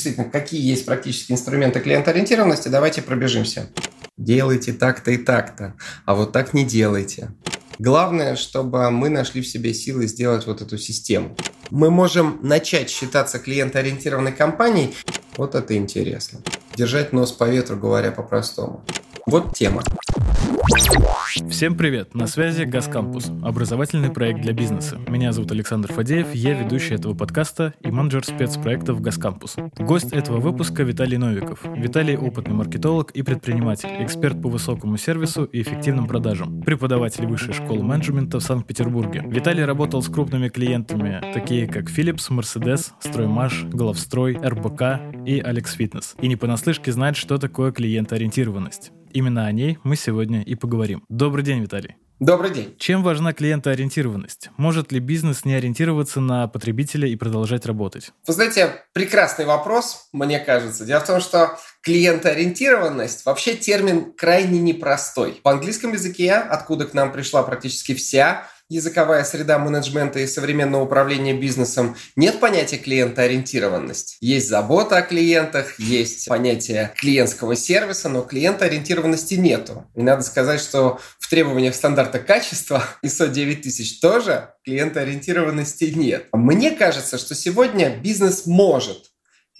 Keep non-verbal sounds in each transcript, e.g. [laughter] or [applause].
действительно, какие есть практические инструменты клиентоориентированности, давайте пробежимся. Делайте так-то и так-то, а вот так не делайте. Главное, чтобы мы нашли в себе силы сделать вот эту систему. Мы можем начать считаться клиентоориентированной компанией. Вот это интересно. Держать нос по ветру, говоря по-простому. Вот тема. Всем привет! На связи Газ Кампус, образовательный проект для бизнеса. Меня зовут Александр Фадеев, я ведущий этого подкаста и менеджер спецпроектов Газ Кампус. Гость этого выпуска Виталий Новиков. Виталий – опытный маркетолог и предприниматель, эксперт по высокому сервису и эффективным продажам, преподаватель высшей школы менеджмента в Санкт-Петербурге. Виталий работал с крупными клиентами, такие как Philips, Mercedes, Строймаш, Главстрой, РБК и Алекс Фитнес. И не понаслышке знает, что такое клиентоориентированность. Именно о ней мы сегодня и поговорим. Добрый день, Виталий. Добрый день. Чем важна клиентоориентированность? Может ли бизнес не ориентироваться на потребителя и продолжать работать? Вы знаете, прекрасный вопрос, мне кажется. Дело в том, что клиентоориентированность вообще термин крайне непростой. В английском языке, откуда к нам пришла практически вся языковая среда менеджмента и современного управления бизнесом, нет понятия клиентоориентированность. Есть забота о клиентах, есть понятие клиентского сервиса, но клиентоориентированности нету. И надо сказать, что в требованиях стандарта качества [laughs] ISO 9000 тоже клиентоориентированности нет. Мне кажется, что сегодня бизнес может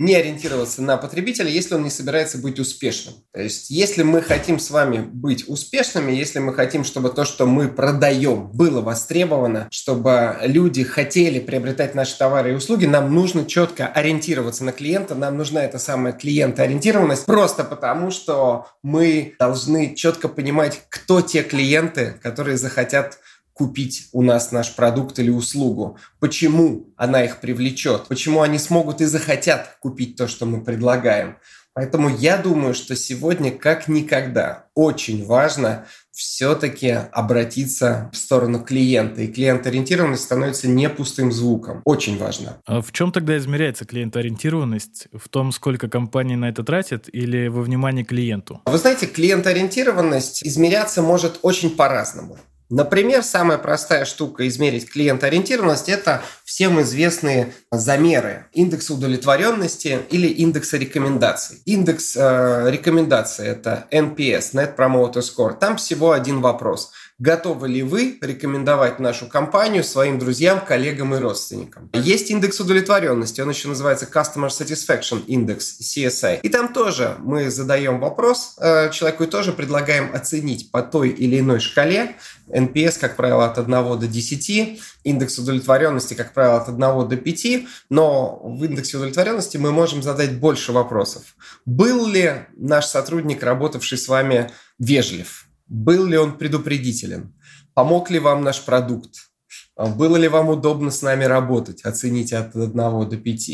не ориентироваться на потребителя, если он не собирается быть успешным. То есть, если мы хотим с вами быть успешными, если мы хотим, чтобы то, что мы продаем, было востребовано, чтобы люди хотели приобретать наши товары и услуги, нам нужно четко ориентироваться на клиента, нам нужна эта самая клиентоориентированность, просто потому, что мы должны четко понимать, кто те клиенты, которые захотят купить у нас наш продукт или услугу, почему она их привлечет, почему они смогут и захотят купить то, что мы предлагаем. Поэтому я думаю, что сегодня как никогда очень важно все-таки обратиться в сторону клиента. И клиент-ориентированность становится не пустым звуком. Очень важно. А в чем тогда измеряется клиент-ориентированность? В том, сколько компаний на это тратят или во внимании клиенту? Вы знаете, клиент-ориентированность измеряться может очень по-разному. Например, самая простая штука измерить клиент-ориентированность – это всем известные замеры индекса удовлетворенности или индекса рекомендаций. Индекс э, рекомендаций – это NPS, Net Promoter Score. Там всего один вопрос – готовы ли вы рекомендовать нашу компанию своим друзьям, коллегам и родственникам. Есть индекс удовлетворенности, он еще называется Customer Satisfaction Index, CSI. И там тоже мы задаем вопрос э, человеку и тоже предлагаем оценить по той или иной шкале NPS, как правило, от 1 до 10, индекс удовлетворенности, как правило, от 1 до 5, но в индексе удовлетворенности мы можем задать больше вопросов. Был ли наш сотрудник, работавший с вами, вежлив? Был ли он предупредителен? Помог ли вам наш продукт? Было ли вам удобно с нами работать? Оцените от 1 до 5.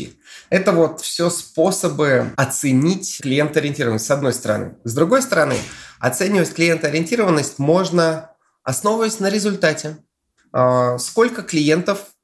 Это вот все способы оценить клиентоориентированность с одной стороны. С другой стороны, оценивать клиентоориентированность можно, основываясь на результате. А, сколько клиентов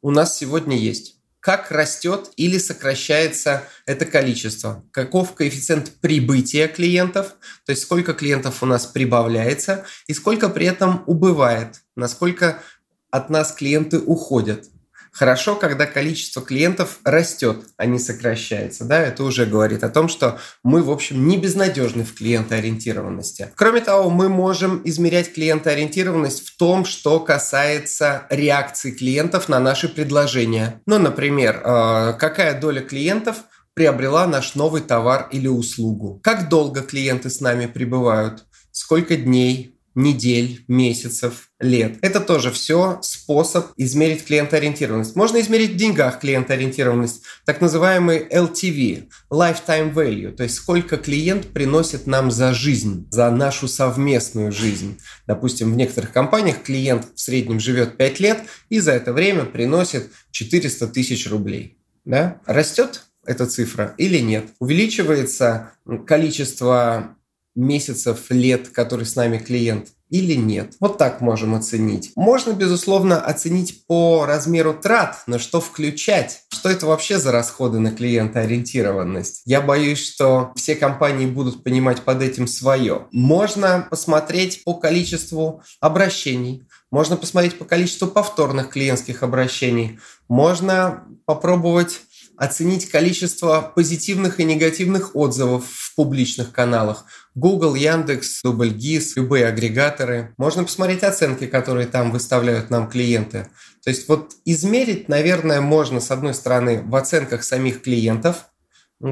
у нас сегодня есть? Как растет или сокращается это количество, каков коэффициент прибытия клиентов, то есть сколько клиентов у нас прибавляется и сколько при этом убывает, насколько от нас клиенты уходят. Хорошо, когда количество клиентов растет, а не сокращается. Да? Это уже говорит о том, что мы, в общем, не безнадежны в клиентоориентированности. Кроме того, мы можем измерять клиентоориентированность в том, что касается реакции клиентов на наши предложения. Ну, например, э, какая доля клиентов приобрела наш новый товар или услугу. Как долго клиенты с нами пребывают? Сколько дней, недель, месяцев, лет. Это тоже все способ измерить клиентоориентированность. Можно измерить в деньгах клиентоориентированность, так называемый LTV, Lifetime Value, то есть сколько клиент приносит нам за жизнь, за нашу совместную жизнь. Допустим, в некоторых компаниях клиент в среднем живет 5 лет и за это время приносит 400 тысяч рублей. Да? Растет эта цифра или нет? Увеличивается количество месяцев, лет, который с нами клиент, или нет. Вот так можем оценить. Можно, безусловно, оценить по размеру трат, на что включать. Что это вообще за расходы на клиентоориентированность? Я боюсь, что все компании будут понимать под этим свое. Можно посмотреть по количеству обращений, можно посмотреть по количеству повторных клиентских обращений, можно попробовать оценить количество позитивных и негативных отзывов в публичных каналах. Google, Яндекс, Дубльгиз, любые агрегаторы. Можно посмотреть оценки, которые там выставляют нам клиенты. То есть вот измерить, наверное, можно, с одной стороны, в оценках самих клиентов,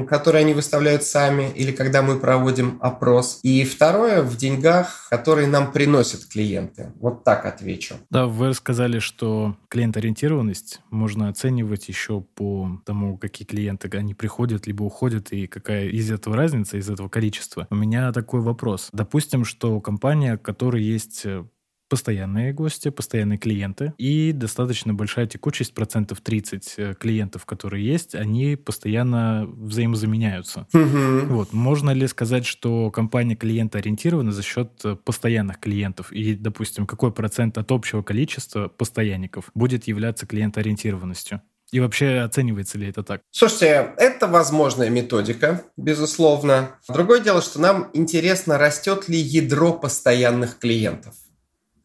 которые они выставляют сами, или когда мы проводим опрос. И второе, в деньгах, которые нам приносят клиенты. Вот так отвечу. Да, вы сказали, что клиент-ориентированность можно оценивать еще по тому, какие клиенты, они приходят, либо уходят, и какая из этого разница, из этого количества. У меня такой вопрос. Допустим, что компания, которой есть э, постоянные гости, постоянные клиенты и достаточно большая текучесть, процентов 30 э, клиентов, которые есть, они постоянно взаимозаменяются. Угу. Вот. Можно ли сказать, что компания клиента ориентирована за счет э, постоянных клиентов? И, допустим, какой процент от общего количества постоянников будет являться клиентоориентированностью? И вообще оценивается ли это так? Слушайте, это возможная методика, безусловно. Другое дело, что нам интересно, растет ли ядро постоянных клиентов.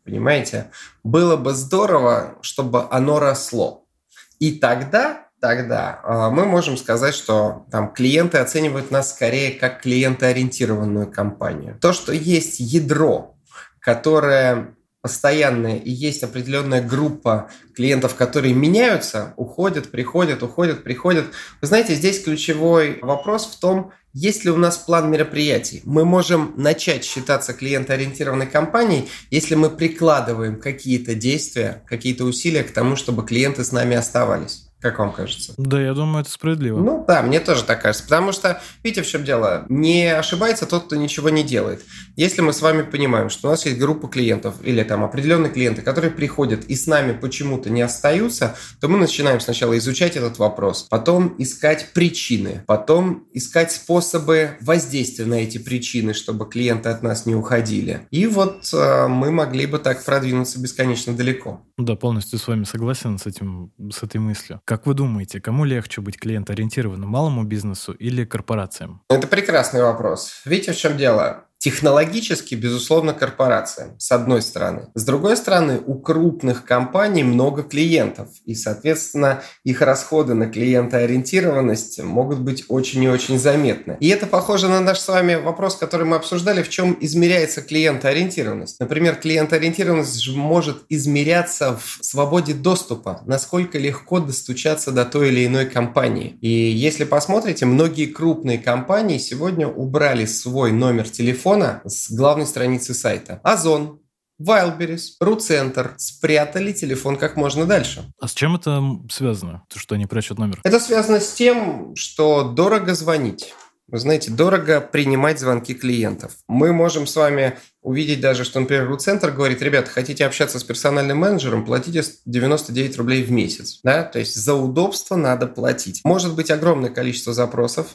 Понимаете? Было бы здорово, чтобы оно росло. И тогда, тогда а, мы можем сказать, что там клиенты оценивают нас скорее как клиентоориентированную компанию. То, что есть ядро, которое постоянное и есть определенная группа клиентов, которые меняются, уходят, приходят, уходят, приходят. Вы знаете, здесь ключевой вопрос в том, есть ли у нас план мероприятий? Мы можем начать считаться клиентоориентированной компанией, если мы прикладываем какие-то действия, какие-то усилия к тому, чтобы клиенты с нами оставались. Как вам кажется? Да, я думаю, это справедливо. Ну да, мне тоже так кажется. Потому что, видите, в чем дело? Не ошибается тот, кто ничего не делает. Если мы с вами понимаем, что у нас есть группа клиентов или там определенные клиенты, которые приходят и с нами почему-то не остаются, то мы начинаем сначала изучать этот вопрос, потом искать причины, потом искать способы воздействия на эти причины, чтобы клиенты от нас не уходили. И вот э, мы могли бы так продвинуться бесконечно далеко. Да, полностью с вами согласен с этим, с этой мыслью. Как вы думаете, кому легче быть клиент-ориентированным, малому бизнесу или корпорациям? Это прекрасный вопрос. Видите, в чем дело? Технологически, безусловно, корпорация, с одной стороны. С другой стороны, у крупных компаний много клиентов, и, соответственно, их расходы на клиентоориентированность могут быть очень и очень заметны. И это похоже на наш с вами вопрос, который мы обсуждали, в чем измеряется клиентоориентированность. Например, клиентоориентированность может измеряться в свободе доступа, насколько легко достучаться до той или иной компании. И если посмотрите, многие крупные компании сегодня убрали свой номер телефона телефона с главной страницы сайта. Озон, Wildberries, RuCenter спрятали телефон как можно дальше. А с чем это связано, то, что они прячут номер? Это связано с тем, что дорого звонить. Вы знаете, дорого принимать звонки клиентов. Мы можем с вами увидеть даже, что, например, RuCenter говорит, ребята, хотите общаться с персональным менеджером, платите 99 рублей в месяц. Да? То есть за удобство надо платить. Может быть огромное количество запросов,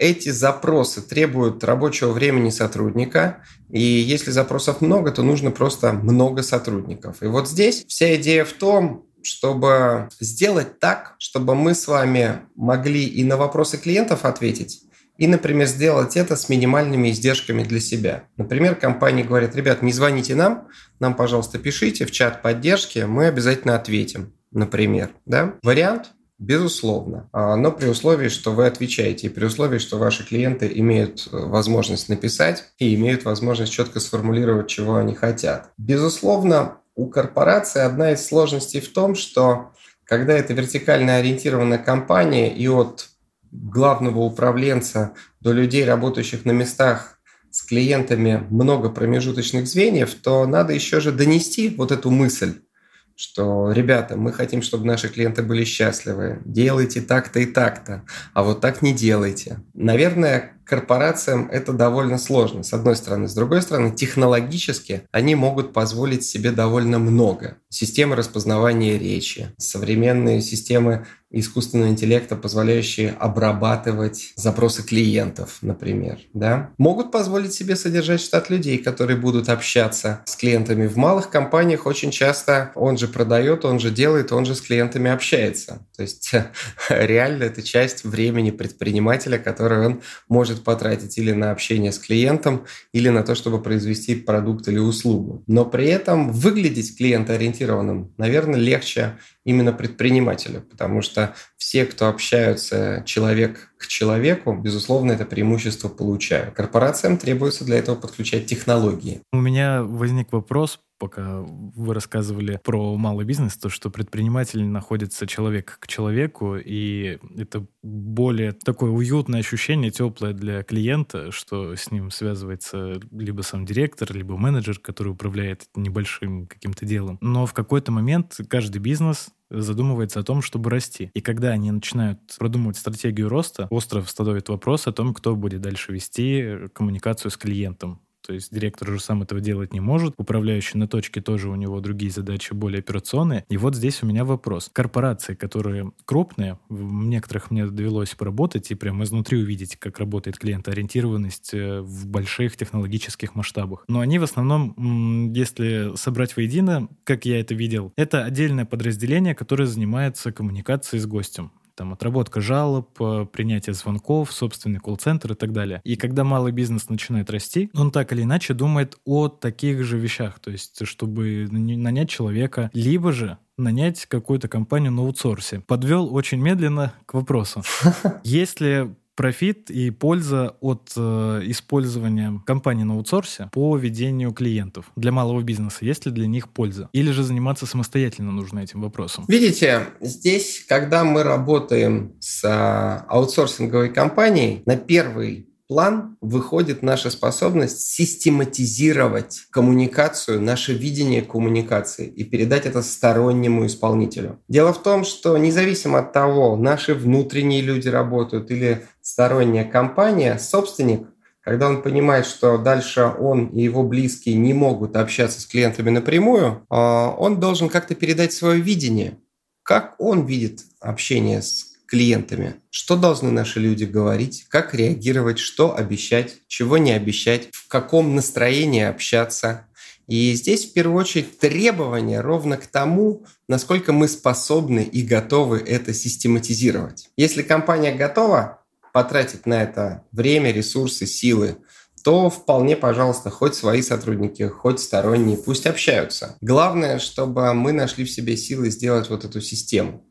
эти запросы требуют рабочего времени сотрудника, и если запросов много, то нужно просто много сотрудников. И вот здесь вся идея в том, чтобы сделать так, чтобы мы с вами могли и на вопросы клиентов ответить, и, например, сделать это с минимальными издержками для себя. Например, компания говорит, ребят, не звоните нам, нам, пожалуйста, пишите в чат поддержки, мы обязательно ответим, например. Да? Вариант Безусловно. А, но при условии, что вы отвечаете, и при условии, что ваши клиенты имеют э, возможность написать и имеют возможность четко сформулировать, чего они хотят. Безусловно, у корпорации одна из сложностей в том, что когда это вертикально ориентированная компания и от главного управленца до людей, работающих на местах с клиентами много промежуточных звеньев, то надо еще же донести вот эту мысль что, ребята, мы хотим, чтобы наши клиенты были счастливы, делайте так-то и так-то, а вот так не делайте. Наверное, корпорациям это довольно сложно, с одной стороны. С другой стороны, технологически они могут позволить себе довольно много. Системы распознавания речи, современные системы искусственного интеллекта, позволяющие обрабатывать запросы клиентов, например, да, могут позволить себе содержать штат людей, которые будут общаться с клиентами. В малых компаниях очень часто он же продает, он же делает, он же с клиентами общается. То есть [laughs] реально это часть времени предпринимателя, который он может может потратить или на общение с клиентом, или на то, чтобы произвести продукт или услугу. Но при этом выглядеть клиентоориентированным, наверное, легче именно предпринимателю, потому что все, кто общаются человек к человеку, безусловно, это преимущество получают. Корпорациям требуется для этого подключать технологии. У меня возник вопрос пока вы рассказывали про малый бизнес, то, что предприниматель находится человек к человеку, и это более такое уютное ощущение, теплое для клиента, что с ним связывается либо сам директор, либо менеджер, который управляет небольшим каким-то делом. Но в какой-то момент каждый бизнес задумывается о том, чтобы расти. И когда они начинают продумывать стратегию роста, остро встает вопрос о том, кто будет дальше вести коммуникацию с клиентом то есть директор уже сам этого делать не может. Управляющий на точке тоже у него другие задачи более операционные. И вот здесь у меня вопрос. Корпорации, которые крупные, в некоторых мне довелось поработать и прямо изнутри увидеть, как работает клиентоориентированность э, в больших технологических масштабах. Но они в основном, если собрать воедино, как я это видел, это отдельное подразделение, которое занимается коммуникацией с гостем там отработка жалоб, э, принятие звонков, собственный колл-центр и так далее. И когда малый бизнес начинает расти, он так или иначе думает о таких же вещах, то есть чтобы нанять человека, либо же нанять какую-то компанию на аутсорсе. Подвел очень медленно к вопросу. [laughs] Если профит и польза от э, использования компании на аутсорсе по ведению клиентов для малого бизнеса? Есть ли для них польза? Или же заниматься самостоятельно нужно этим вопросом? Видите, здесь, когда мы работаем с э, аутсорсинговой компанией, на первый план выходит наша способность систематизировать коммуникацию, наше видение коммуникации и передать это стороннему исполнителю. Дело в том, что независимо от того, наши внутренние люди работают или сторонняя компания, собственник когда он понимает, что дальше он и его близкие не могут общаться с клиентами напрямую, а, он должен как-то передать свое видение, как он видит общение с клиентами. Что должны наши люди говорить, как реагировать, что обещать, чего не обещать, в каком настроении общаться. И здесь в первую очередь требования ровно к тому, насколько мы способны и готовы это систематизировать. Если компания готова потратить на это время, ресурсы, силы, то вполне, пожалуйста, хоть свои сотрудники, хоть сторонние, пусть общаются. Главное, чтобы мы нашли в себе силы сделать вот эту систему.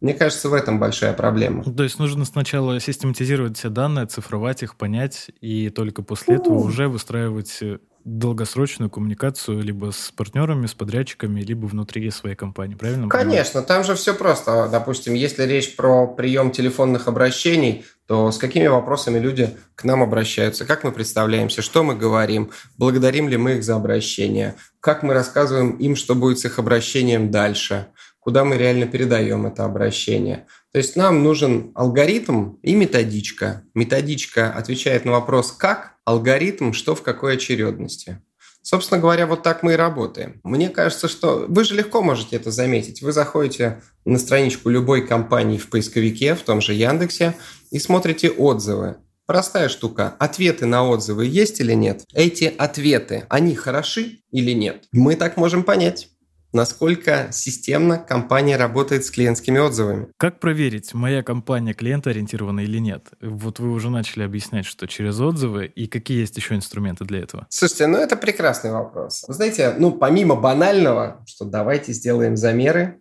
Мне кажется, в этом большая проблема. То есть нужно сначала систематизировать все данные, цифровать их, понять, и только после этого уже выстраивать э, долгосрочную коммуникацию либо с партнерами, с подрядчиками, либо внутри своей компании, правильно? Конечно, там же все просто. Допустим, если речь про прием телефонных обращений, то с какими вопросами люди к нам обращаются, как мы представляемся, что мы говорим, благодарим ли мы их за обращение, как мы рассказываем им, что будет с их обращением дальше – куда мы реально передаем это обращение. То есть нам нужен алгоритм и методичка. Методичка отвечает на вопрос «как?», алгоритм «что в какой очередности?». Собственно говоря, вот так мы и работаем. Мне кажется, что вы же легко можете это заметить. Вы заходите на страничку любой компании в поисковике, в том же Яндексе, и смотрите отзывы. Простая штука. Ответы на отзывы есть или нет? Эти ответы, они хороши или нет? Мы так можем понять насколько системно компания работает с клиентскими отзывами. Как проверить, моя компания клиентоориентирована или нет? Вот вы уже начали объяснять, что через отзывы, и какие есть еще инструменты для этого? Слушайте, ну это прекрасный вопрос. Вы знаете, ну помимо банального, что давайте сделаем замеры,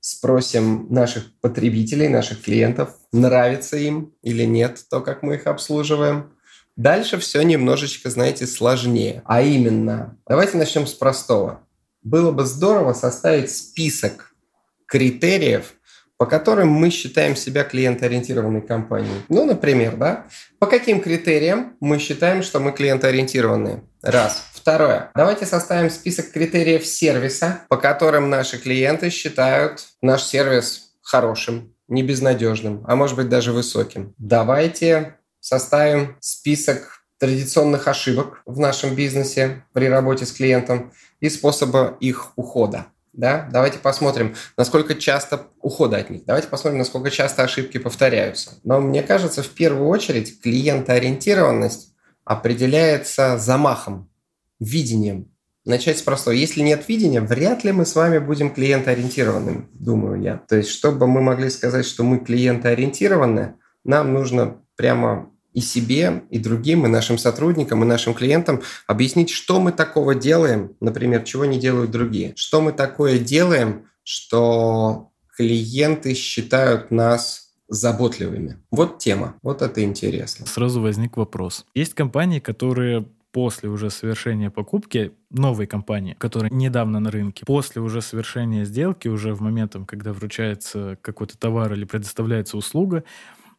спросим наших потребителей, наших клиентов, нравится им или нет то, как мы их обслуживаем. Дальше все немножечко, знаете, сложнее. А именно, давайте начнем с простого было бы здорово составить список критериев, по которым мы считаем себя клиентоориентированной компанией. Ну, например, да, по каким критериям мы считаем, что мы клиентоориентированные? Раз. Второе. Давайте составим список критериев сервиса, по которым наши клиенты считают наш сервис хорошим, не безнадежным, а может быть даже высоким. Давайте составим список традиционных ошибок в нашем бизнесе при работе с клиентом и способа их ухода. Да? Давайте посмотрим, насколько часто ухода от них. Давайте посмотрим, насколько часто ошибки повторяются. Но мне кажется, в первую очередь клиентоориентированность определяется замахом, видением. Начать с простого. Если нет видения, вряд ли мы с вами будем клиентоориентированными, думаю я. То есть, чтобы мы могли сказать, что мы клиентоориентированы, нам нужно прямо и себе, и другим, и нашим сотрудникам, и нашим клиентам объяснить, что мы такого делаем, например, чего не делают другие, что мы такое делаем, что клиенты считают нас заботливыми. Вот тема, вот это интересно. Сразу возник вопрос. Есть компании, которые после уже совершения покупки новой компании, которая недавно на рынке, после уже совершения сделки, уже в момент, когда вручается какой-то товар или предоставляется услуга,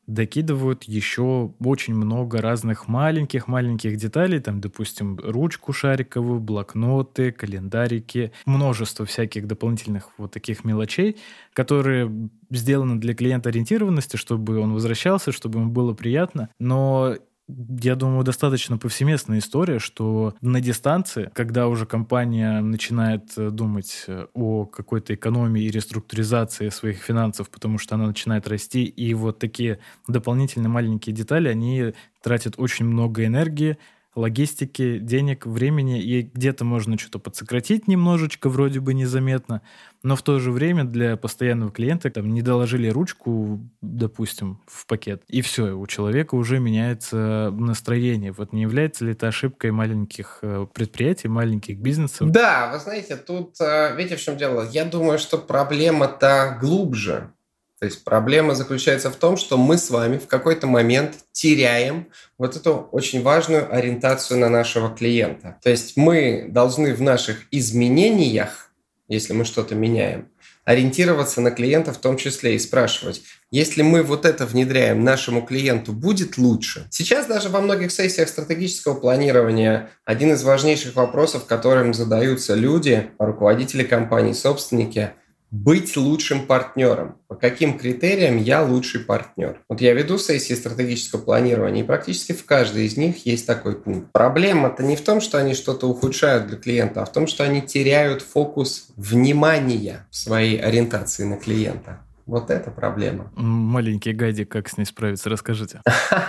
докидывают еще очень много разных маленьких-маленьких деталей, там, допустим, ручку шариковую, блокноты, календарики, множество всяких дополнительных вот таких мелочей, которые сделаны для клиента ориентированности, чтобы он возвращался, чтобы ему было приятно, но я думаю, достаточно повсеместная история, что на дистанции, когда уже компания начинает э, думать э, о какой-то экономии и реструктуризации своих финансов, потому что она начинает расти, и вот такие дополнительные маленькие детали, они тратят очень много энергии, логистики, денег, времени, и где-то можно что-то подсократить немножечко, вроде бы незаметно, но в то же время для постоянного клиента там не доложили ручку, допустим, в пакет, и все, у человека уже меняется настроение. Вот не является ли это ошибкой маленьких э, предприятий, маленьких бизнесов? Да, вы знаете, тут, э, видите, в чем дело? Я думаю, что проблема-то глубже. То есть проблема заключается в том, что мы с вами в какой-то момент теряем вот эту очень важную ориентацию на нашего клиента. То есть мы должны в наших изменениях, если мы что-то меняем, ориентироваться на клиента в том числе и спрашивать, если мы вот это внедряем нашему клиенту, будет лучше? Сейчас даже во многих сессиях стратегического планирования один из важнейших вопросов, которым задаются люди, руководители компаний, собственники – быть лучшим партнером. По каким критериям я лучший партнер? Вот я веду сессии стратегического планирования, и практически в каждой из них есть такой пункт. Проблема-то не в том, что они что-то ухудшают для клиента, а в том, что они теряют фокус внимания в своей ориентации на клиента. Вот это проблема. Маленький гайдик, как с ней справиться, расскажите.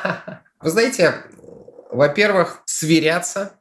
[laughs] Вы знаете, во-первых, сверяться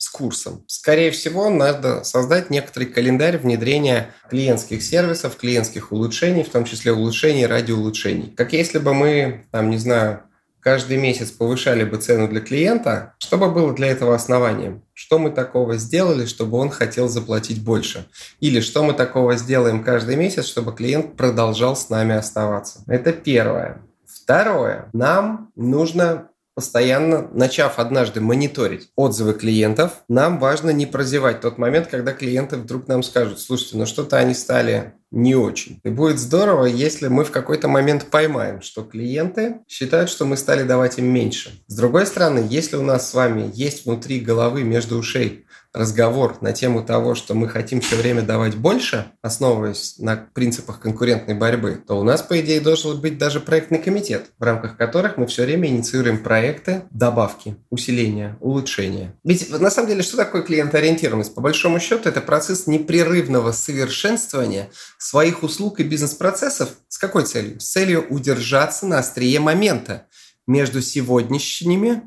с курсом. Скорее всего, надо создать некоторый календарь внедрения клиентских сервисов, клиентских улучшений, в том числе улучшений ради улучшений. Как если бы мы, там, не знаю, каждый месяц повышали бы цену для клиента, что бы было для этого основанием? Что мы такого сделали, чтобы он хотел заплатить больше? Или что мы такого сделаем каждый месяц, чтобы клиент продолжал с нами оставаться? Это первое. Второе. Нам нужно постоянно, начав однажды мониторить отзывы клиентов, нам важно не прозевать тот момент, когда клиенты вдруг нам скажут, слушайте, ну что-то они стали не очень. И будет здорово, если мы в какой-то момент поймаем, что клиенты считают, что мы стали давать им меньше. С другой стороны, если у нас с вами есть внутри головы, между ушей разговор на тему того, что мы хотим все время давать больше, основываясь на принципах конкурентной борьбы, то у нас, по идее, должен быть даже проектный комитет, в рамках которых мы все время инициируем проекты добавки, усиления, улучшения. Ведь на самом деле, что такое клиентоориентированность? По большому счету, это процесс непрерывного совершенствования своих услуг и бизнес-процессов. С какой целью? С целью удержаться на острие момента между сегодняшними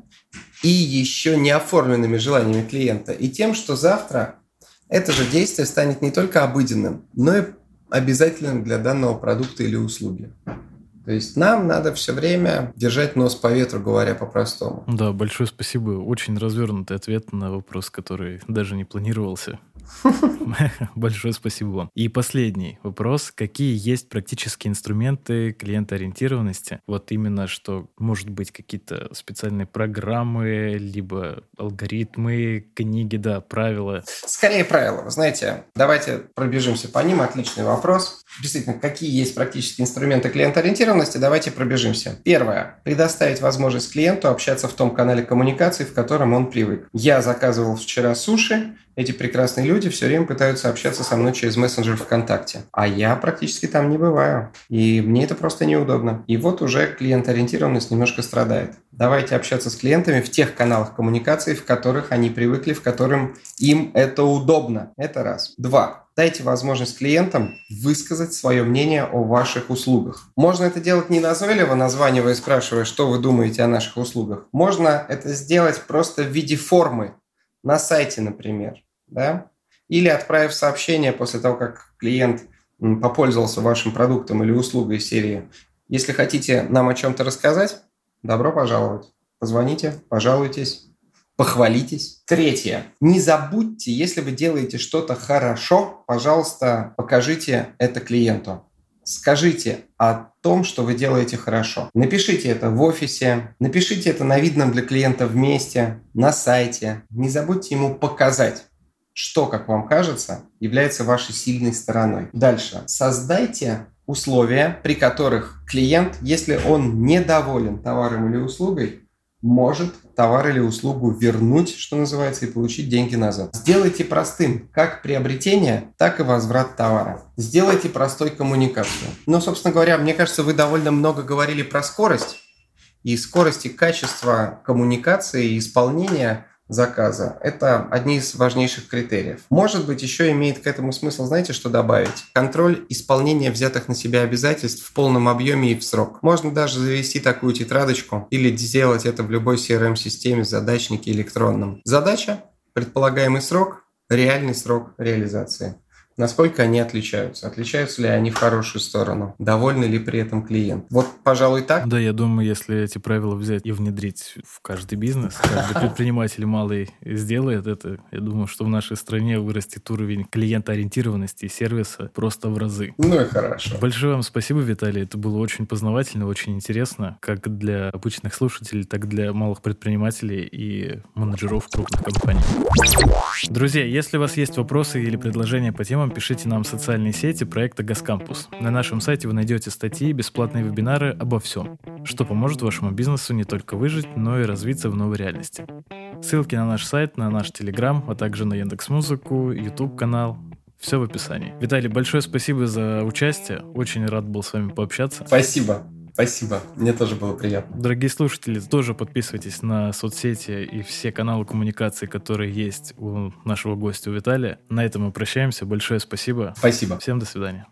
и еще не оформленными желаниями клиента, и тем, что завтра это же действие станет не только обыденным, но и обязательным для данного продукта или услуги. То есть нам надо все время держать нос по ветру, говоря по-простому. Да, большое спасибо. Очень развернутый ответ на вопрос, который даже не планировался. [laughs] Большое спасибо вам. И последний вопрос. Какие есть практические инструменты клиентоориентированности? Вот именно, что может быть какие-то специальные программы, либо алгоритмы, книги, да, правила? Скорее правила. Вы знаете, давайте пробежимся по ним. Отличный вопрос. Действительно, какие есть практические инструменты клиентоориентированности? Давайте пробежимся. Первое. Предоставить возможность клиенту общаться в том канале коммуникации, в котором он привык. Я заказывал вчера суши, эти прекрасные люди все время пытаются общаться со мной через мессенджер ВКонтакте. А я практически там не бываю. И мне это просто неудобно. И вот уже клиент-ориентированность немножко страдает. Давайте общаться с клиентами в тех каналах коммуникации, в которых они привыкли, в котором им это удобно. Это раз. Два. Дайте возможность клиентам высказать свое мнение о ваших услугах. Можно это делать не назойливо, названивая и спрашивая, что вы думаете о наших услугах. Можно это сделать просто в виде формы на сайте, например да, или отправив сообщение после того, как клиент попользовался вашим продуктом или услугой серии. Если хотите нам о чем-то рассказать, добро пожаловать. позвоните, пожалуйтесь, похвалитесь. Третье. Не забудьте, если вы делаете что-то хорошо, пожалуйста, покажите это клиенту. Скажите о том, что вы делаете хорошо. Напишите это в офисе, напишите это на видном для клиента вместе, на сайте. Не забудьте ему показать что, как вам кажется, является вашей сильной стороной. Дальше. Создайте условия, при которых клиент, если он недоволен товаром или услугой, может товар или услугу вернуть, что называется, и получить деньги назад. Сделайте простым как приобретение, так и возврат товара. Сделайте простой коммуникацию. Ну, собственно говоря, мне кажется, вы довольно много говорили про скорость. И скорость и качество коммуникации и исполнения заказа. Это одни из важнейших критериев. Может быть, еще имеет к этому смысл, знаете, что добавить? Контроль исполнения взятых на себя обязательств в полном объеме и в срок. Можно даже завести такую тетрадочку или сделать это в любой CRM-системе, задачнике электронном. Задача, предполагаемый срок, реальный срок реализации. Насколько они отличаются? Отличаются ли они в хорошую сторону? Довольны ли при этом клиент? Вот, пожалуй, так. Да, я думаю, если эти правила взять и внедрить в каждый бизнес, каждый предприниматель малый сделает это, я думаю, что в нашей стране вырастет уровень клиентоориентированности и сервиса просто в разы. Ну и хорошо. Большое вам спасибо, Виталий. Это было очень познавательно, очень интересно, как для обычных слушателей, так и для малых предпринимателей и менеджеров крупных компаний. Друзья, если у вас есть вопросы или предложения по темам, пишите нам в социальные сети проекта «Газкампус». На нашем сайте вы найдете статьи и бесплатные вебинары обо всем, что поможет вашему бизнесу не только выжить, но и развиться в новой реальности. Ссылки на наш сайт, на наш Телеграм, а также на Яндекс.Музыку, YouTube-канал, все в описании. Виталий, большое спасибо за участие. Очень рад был с вами пообщаться. Спасибо. Спасибо, мне тоже было приятно. Дорогие слушатели, тоже подписывайтесь на соцсети и все каналы коммуникации, которые есть у нашего гостя, у Виталия. На этом мы прощаемся. Большое спасибо. Спасибо. Всем до свидания.